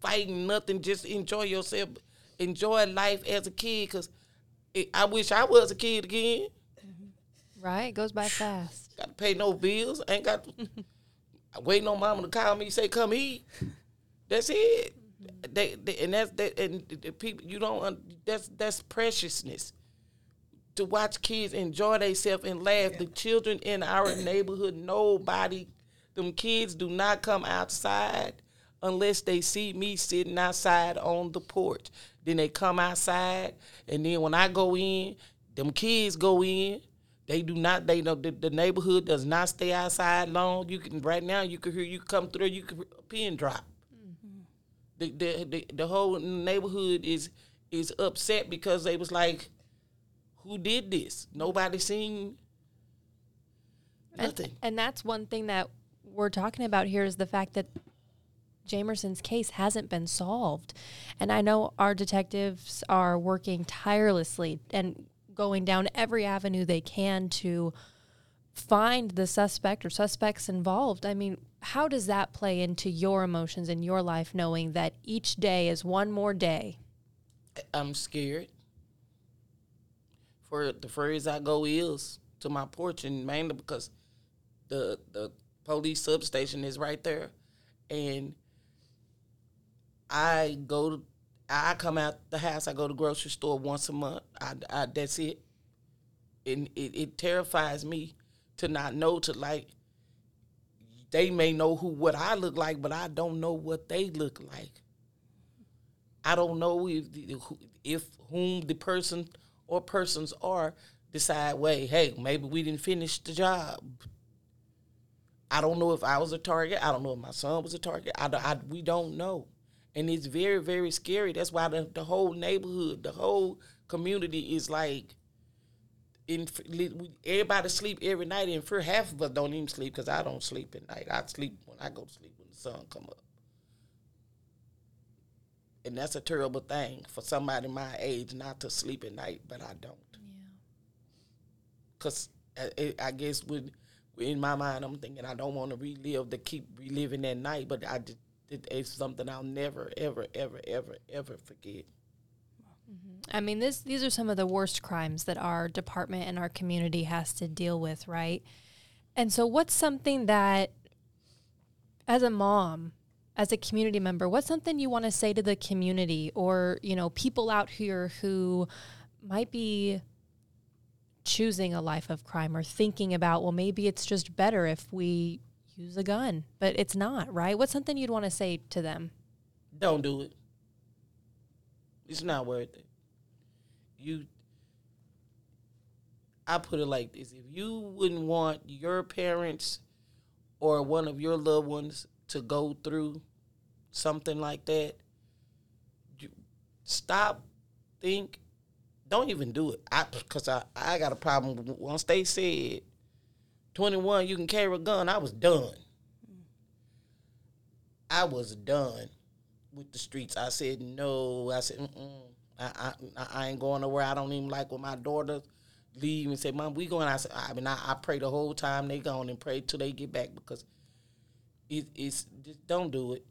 fighting nothing. Just enjoy yourself. Enjoy life as a kid because I wish I was a kid again. Mm-hmm. right? It goes by fast. Got to pay no bills. Ain't got to waiting on mama to call me say come eat. That's it. Mm-hmm. They, they- and that's that and the people you don't that's that's preciousness. To watch kids enjoy themselves and laugh. The children in our neighborhood, nobody, them kids do not come outside unless they see me sitting outside on the porch. Then they come outside, and then when I go in, them kids go in. They do not. They know the, the neighborhood does not stay outside long. You can right now. You can hear you come through. You can a pin drop. Mm-hmm. The, the the the whole neighborhood is is upset because they was like, who did this? Nobody seen nothing. And, and that's one thing that we're talking about here is the fact that Jamerson's case hasn't been solved. And I know our detectives are working tirelessly and going down every avenue they can to find the suspect or suspects involved. I mean, how does that play into your emotions in your life knowing that each day is one more day? I'm scared. For the furthest I go is to my porch, and mainly because the the police substation is right there, and I go. To, I come out the house. I go to grocery store once a month. I, I that's it. And it, it terrifies me to not know to like. They may know who what I look like, but I don't know what they look like. I don't know if if whom the person or persons are decide, wait, hey, maybe we didn't finish the job. I don't know if I was a target. I don't know if my son was a target. I, I we don't know, and it's very very scary. That's why the, the whole neighborhood, the whole community is like. In, everybody sleep every night, and for half of us don't even sleep because I don't sleep at night. I sleep when I go to sleep when the sun come up and that's a terrible thing for somebody my age not to sleep at night, but I don't. Yeah. Cause I, I guess with in my mind, I'm thinking I don't want to relive to keep reliving that night, but I just, it, it's something I'll never, ever, ever, ever, ever forget. Mm-hmm. I mean, this these are some of the worst crimes that our department and our community has to deal with, right? And so, what's something that, as a mom, as a community member, what's something you want to say to the community or, you know, people out here who might be choosing a life of crime or thinking about, well, maybe it's just better if we use a gun, but it's not, right? What's something you'd want to say to them? Don't do it. It's not worth it. You I put it like this. If you wouldn't want your parents or one of your loved ones to go through something like that, stop, think, don't even do it. I because I, I got a problem. Once they said twenty one, you can carry a gun, I was done. I was done with the streets. I said no. I said Mm-mm. I, I I ain't going nowhere. I don't even like when my daughter leave and say, "Mom, we going." I said, I mean, I, I pray the whole time they gone and pray till they get back because it, it's just don't do it.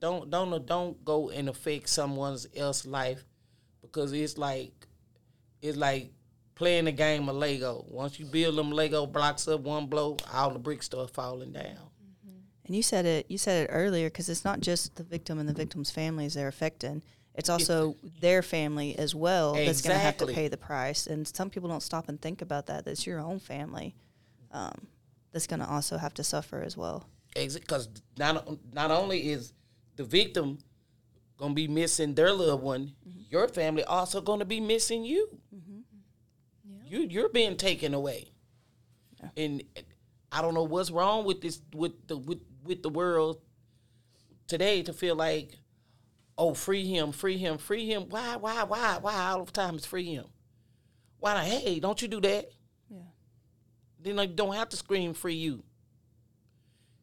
Don't don't don't go and affect someone's else life because it's like it's like playing the game of Lego. Once you build them Lego blocks up one blow, all the bricks start falling down. Mm-hmm. And you said it. You said it earlier because it's not just the victim and the victim's families they're affecting. It's also their family as well exactly. that's going to have to pay the price. And some people don't stop and think about that. That's your own family um, that's going to also have to suffer as well. Because not not only is the victim gonna be missing their loved one, mm-hmm. your family also gonna be missing you. Mm-hmm. Yeah. You you're being taken away, yeah. and I don't know what's wrong with this with the with with the world today to feel like, oh, free him, free him, free him. Why why why why all the time is free him? Why not? Hey, don't you do that? Yeah. Then they don't have to scream free you.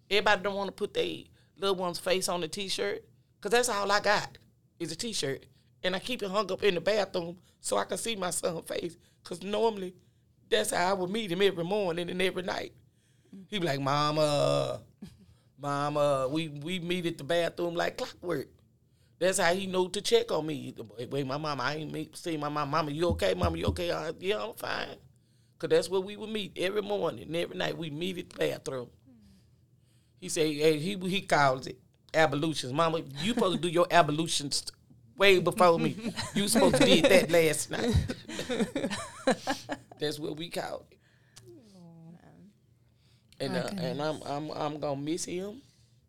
Everybody don't want to put their little one's face on the t-shirt because that's all I got is a t-shirt, and I keep it hung up in the bathroom so I can see my son's face. Because normally, that's how I would meet him every morning and every night. He'd be like, "Mama, Mama," we we meet at the bathroom like clockwork. That's how he know to check on me. Wait, my mama, I ain't see my mama. Mama, you okay? Mama, you okay? Uh, yeah, I'm fine. Cause that's where we would meet every morning and every night. We meet at the bathroom. He said, hey, he he calls it ablutions. Mama, you supposed to do your ablutions way before me. You supposed to did that last night. That's what we called it. And uh, and I'm I'm I'm gonna miss him.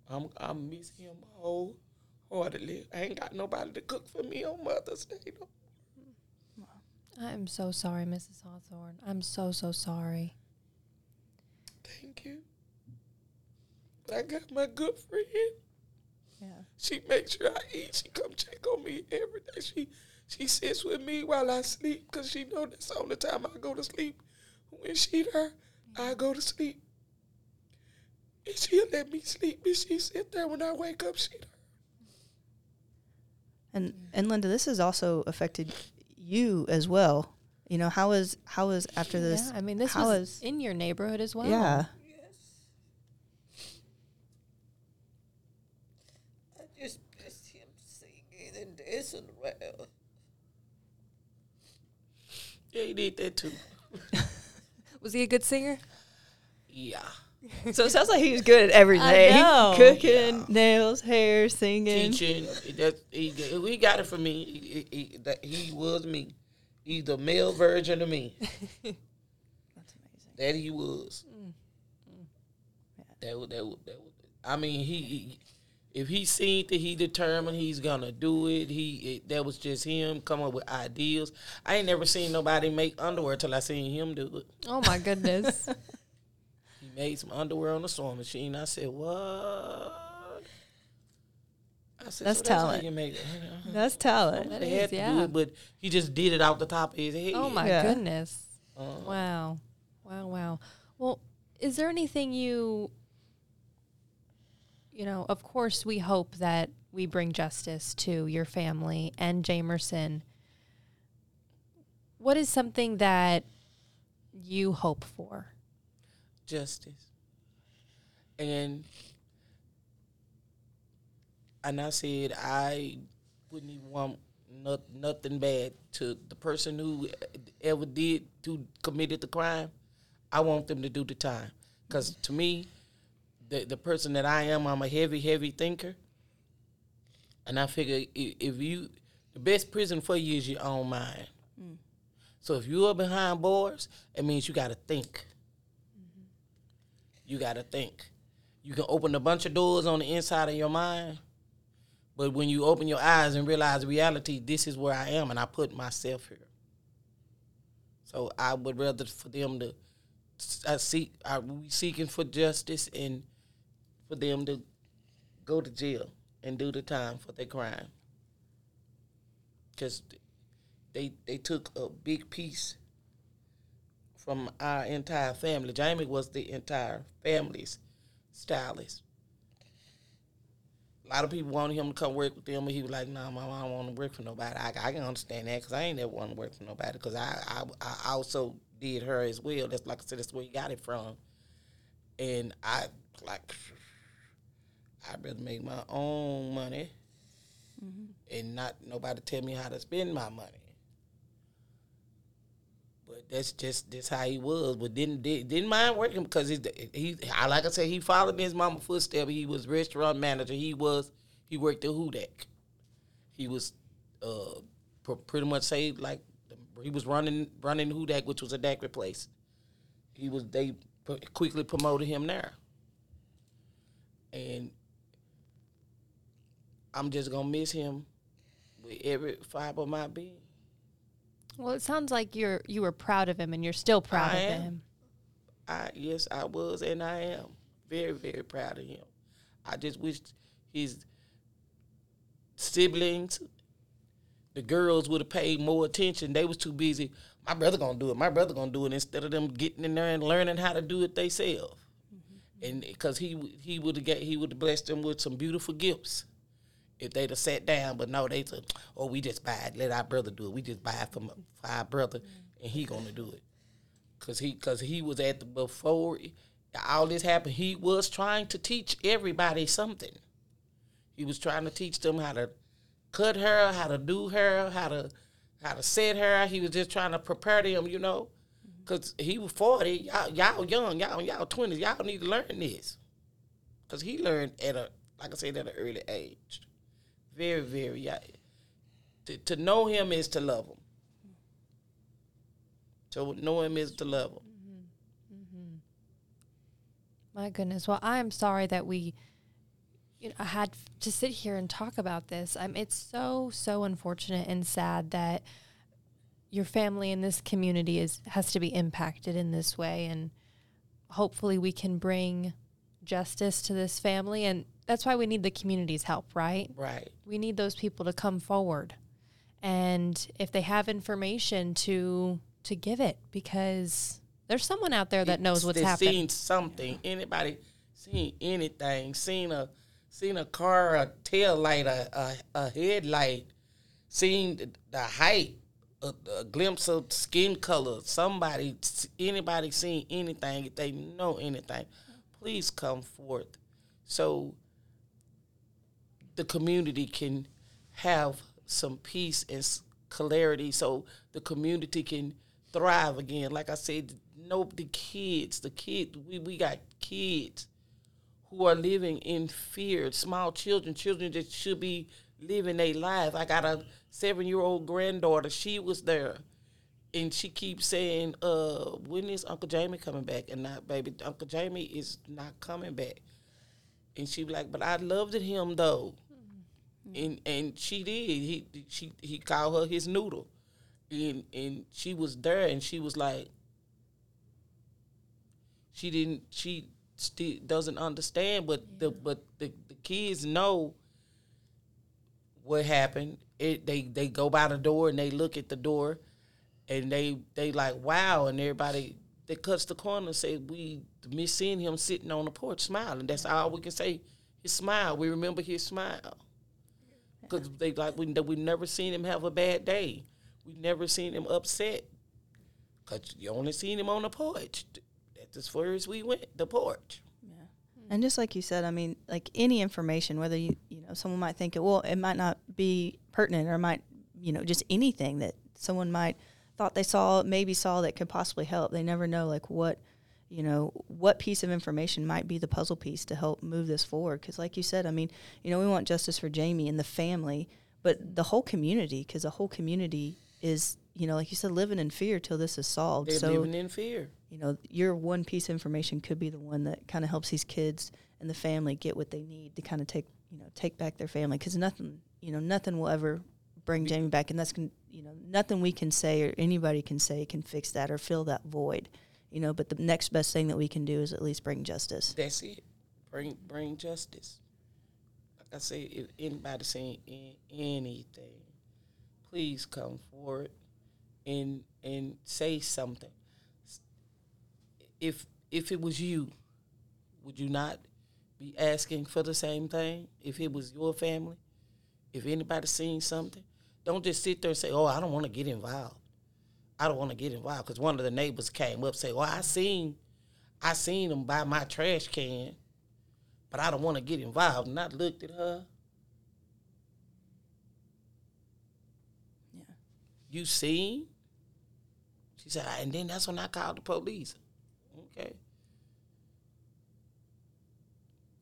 I'm I'm miss him wholeheartedly. I ain't got nobody to cook for me on Mother's Day. though. I'm so sorry, Mrs. Hawthorn. I'm so so sorry. Thank you. But I got my good friend. Yeah. She makes sure I eat. She come check on me every day. She she sits with me while I sleep because she know that's the only time I go to sleep. When she there, I mm. go to sleep. And she'll let me sleep. And she sit there when I wake up. She there. And and Linda, this has also affected you as well. You know, how is how is after this? yeah, I mean this how was is- in your neighborhood as well. Yeah. I just miss him singing and dancing around. Yeah, he did that too. Was he a good singer? Yeah. So it sounds like he was good at everything. I know. Cooking, nails, hair, singing. Teaching. That he, he got it from me. He, he, that he was me. He's the male version of me. That's amazing. That he was. Mm. Mm. That was, that was, that was, I mean, he, he if he seen that he determined he's gonna do it, he it, that was just him coming up with ideas. I ain't never seen nobody make underwear till I seen him do it. Oh my goodness. He made some underwear on the sewing machine. I said, "What?" I said, That's so how talent. you make it. That's talent. That They is, had to do yeah. it, but he just did it off the top of his head. Oh my Yeah. goodness. Uh, Wow. Wow, wow. Well, is there anything you you know, of course we hope that we bring justice to your family and Jamerson. What is something that you hope for? justice. And and I said I wouldn't even want not, nothing bad to the person who ever did who committed the crime. I want them to do the time because to me, the the person that I am, I'm a heavy, heavy thinker, and I figure i- if you the best prison for you is your own mind. Mm. So if you are behind bars, it means you got to think mm-hmm. you got to think. You can open a bunch of doors on the inside of your mind, but when you open your eyes and realize reality, this is where I am, and I put myself here. So I would rather for them to, I seek, I we seeking for justice and for them to go to jail and do the time for their crime. Because they they took a big piece from our entire family. Jamie was the entire family's stylist. A lot of people wanted him to come work with them, but he was like, "Nah, mom, I don't want to work for nobody." I, I can understand that because I ain't never want to work for nobody because I, I I also did her as well. That's like I said, that's where he got it from. And I like, I'd rather make my own money and not nobody tell me how to spend my money. But that's just that's how he was. But didn't did, didn't mind working because he he I like I said he followed in his mama footsteps. He was restaurant manager. He was he worked at Hudak. He was uh pr- pretty much say like he was running running Hudak, which was a daiquiri place. He was they p- quickly promoted him there, and I'm just gonna miss him with every fiber of my being. Well, it sounds like you're you were proud of him and you're still proud I of am. him. I yes, I was and I am very, very proud of him. I just wish his siblings, the girls would have paid more attention. They was too busy. My brother gonna do it. My brother gonna do it instead of them getting in there and learning how to do it themselves. Mm-hmm. And because he he would have get he would have blessed them with some beautiful gifts if they'd have sat down. But no, they said, "Oh, we just buy it. Let our brother do it. We just buy it from our brother, and he gonna do it." Cause he, cause he was at the before all this happened. He was trying to teach everybody something. He was trying to teach them how to cut hair, how to do hair, how to how to set hair. He was just trying to prepare them, you know. Cause he was forty, y'all, y'all young, y'all y'all twenties, y'all need to learn this. Cause he learned at a like I said at an early age, very very. Yeah. To, to know him is to love him. To know him is to love him. My goodness. Well, I am sorry that we you know, I had to sit here and talk about this. Um, it's so so unfortunate and sad that your family in this community is has to be impacted in this way, and hopefully we can bring justice to this family, and that's why we need the community's help, right? Right. We need those people to come forward, and if they have information to to give it, because there's someone out there that knows what's happening. Seen something. Anybody seen anything? Seen a seen a car, a tail light, a a, a headlight. Seen the, the height, a, a glimpse of skin color. Somebody, anybody seen anything? If they know anything, please come forth. So the community can have some peace and clarity so the community can thrive again. Like i said nope, the kids the kid we, we got kids who are living in fear small children children that should be living their life. I got a seven year old granddaughter she was there and she keeps saying uh when is uncle jamie coming back? And not baby uncle jamie is not coming back. And she like, but I loved him though. Mm-hmm. And and she did. He she he called her his noodle. And and she was there and she was like she didn't she still doesn't understand but the but the, the kids know what happened. It they they go by the door and they look at the door and they they like wow and everybody they cuts the corner say we miss seeing him sitting on the porch smiling. That's all we can say. His smile. We remember his smile. Because they like we we never seen him have a bad day. We never seen him upset. Cause you only seen him on the porch. That's as far as we went. The porch. Yeah, and just like you said, I mean, like any information, whether you, you know, someone might think it, well, it might not be pertinent or might, you know, just anything that someone might thought they saw, maybe saw that could possibly help. They never know, like, what, you know, what piece of information might be the puzzle piece to help move this forward. Because, like you said, I mean, you know, we want justice for Jamie and the family, but the whole community, because the whole community is, you know, like you said, living in fear till this is solved. They're so, living in fear. you know, your one piece of information could be the one that kind of helps these kids and the family get what they need to kind of take, you know, take back their family. Because nothing, you know, nothing will ever bring Jamie back, and that's, you know, nothing we can say or anybody can say can fix that or fill that void, you know. But the next best thing that we can do is at least bring justice. That's it. Bring bring justice. Like I say, if anybody saying anything, please come forward and and say something. If if it was you, would you not be asking for the same thing? If it was your family, if anybody seen something, don't just sit there and say, "Oh, I don't want to get involved." I don't want to get involved because one of the neighbors came up say, "Well, I seen, I seen him by my trash can, but I don't want to get involved." And I looked at her. Yeah. You seen? She said, and then that's when I called the police. Okay.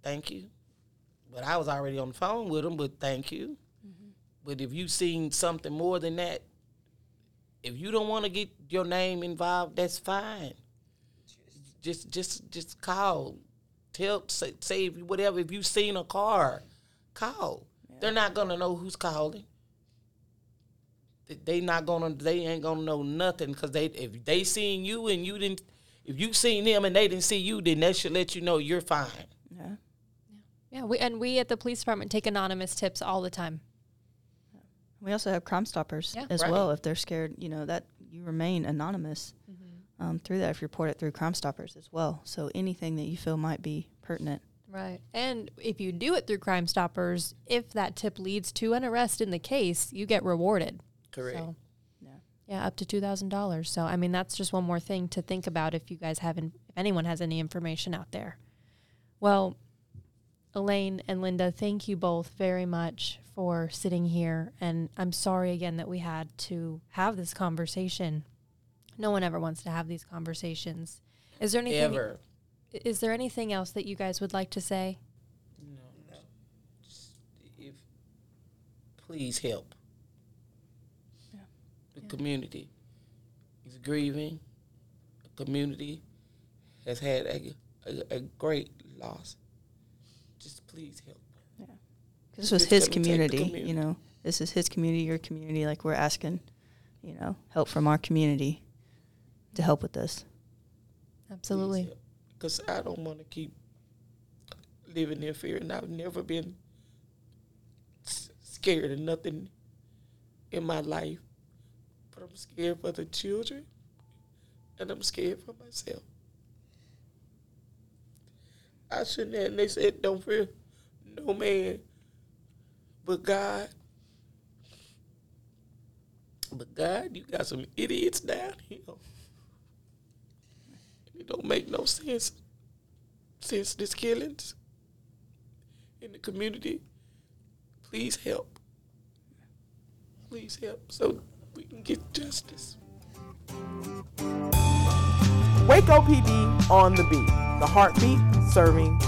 Thank you. But I was already on the phone with him, but thank you. Mm-hmm. But if you seen something more than that, if you don't want to get your name involved, that's fine. Just just just call. Tell say, say if you- whatever if you seen a car, call. They're not gonna know who's calling. They- They not gonna they ain't gonna know nothing because they if they seen you and you didn't if you seen them and they didn't see you then that should let you know you're fine. Yeah. Yeah, we and we at the police department take anonymous tips all the time. We also have Crime Stoppers Yeah. as Right. well. If they're scared, you know that you remain anonymous um, through that. If you report it through Crime Stoppers as well. So anything that you feel might be pertinent. Right. And if you do it through Crime Stoppers, if that tip leads to an arrest in the case, you get rewarded. Correct. So, Yeah. yeah, up to two thousand dollars. So I mean, that's just one more thing to think about if you guys haven't, if anyone has any information out there. Well, Elaine and Linda, thank you both very much for sitting here, and I'm sorry again that we had to have this conversation. No one ever wants to have these conversations. Is there anything? Ever. Is there anything else that you guys would like to say? No, no. Just if please help. The community is grieving. The community has had a, a, a great loss. Just please help. Yeah. This was his come and take the community, community. you know. This is his community, your community. Like we're asking, you know, help from our community to help with this. Absolutely. Because I don't want to keep living in fear, and I've never been s- scared of nothing in my life. But I'm scared for the children, and I'm scared for myself. I shouldn't have. And they said, "Don't fear no man, but God." But God, you got some idiots down here. It don't make no sense. Senseless killings in the community. Please help. Please help so we can get justice. Waco PD on the beat. The heartbeat serving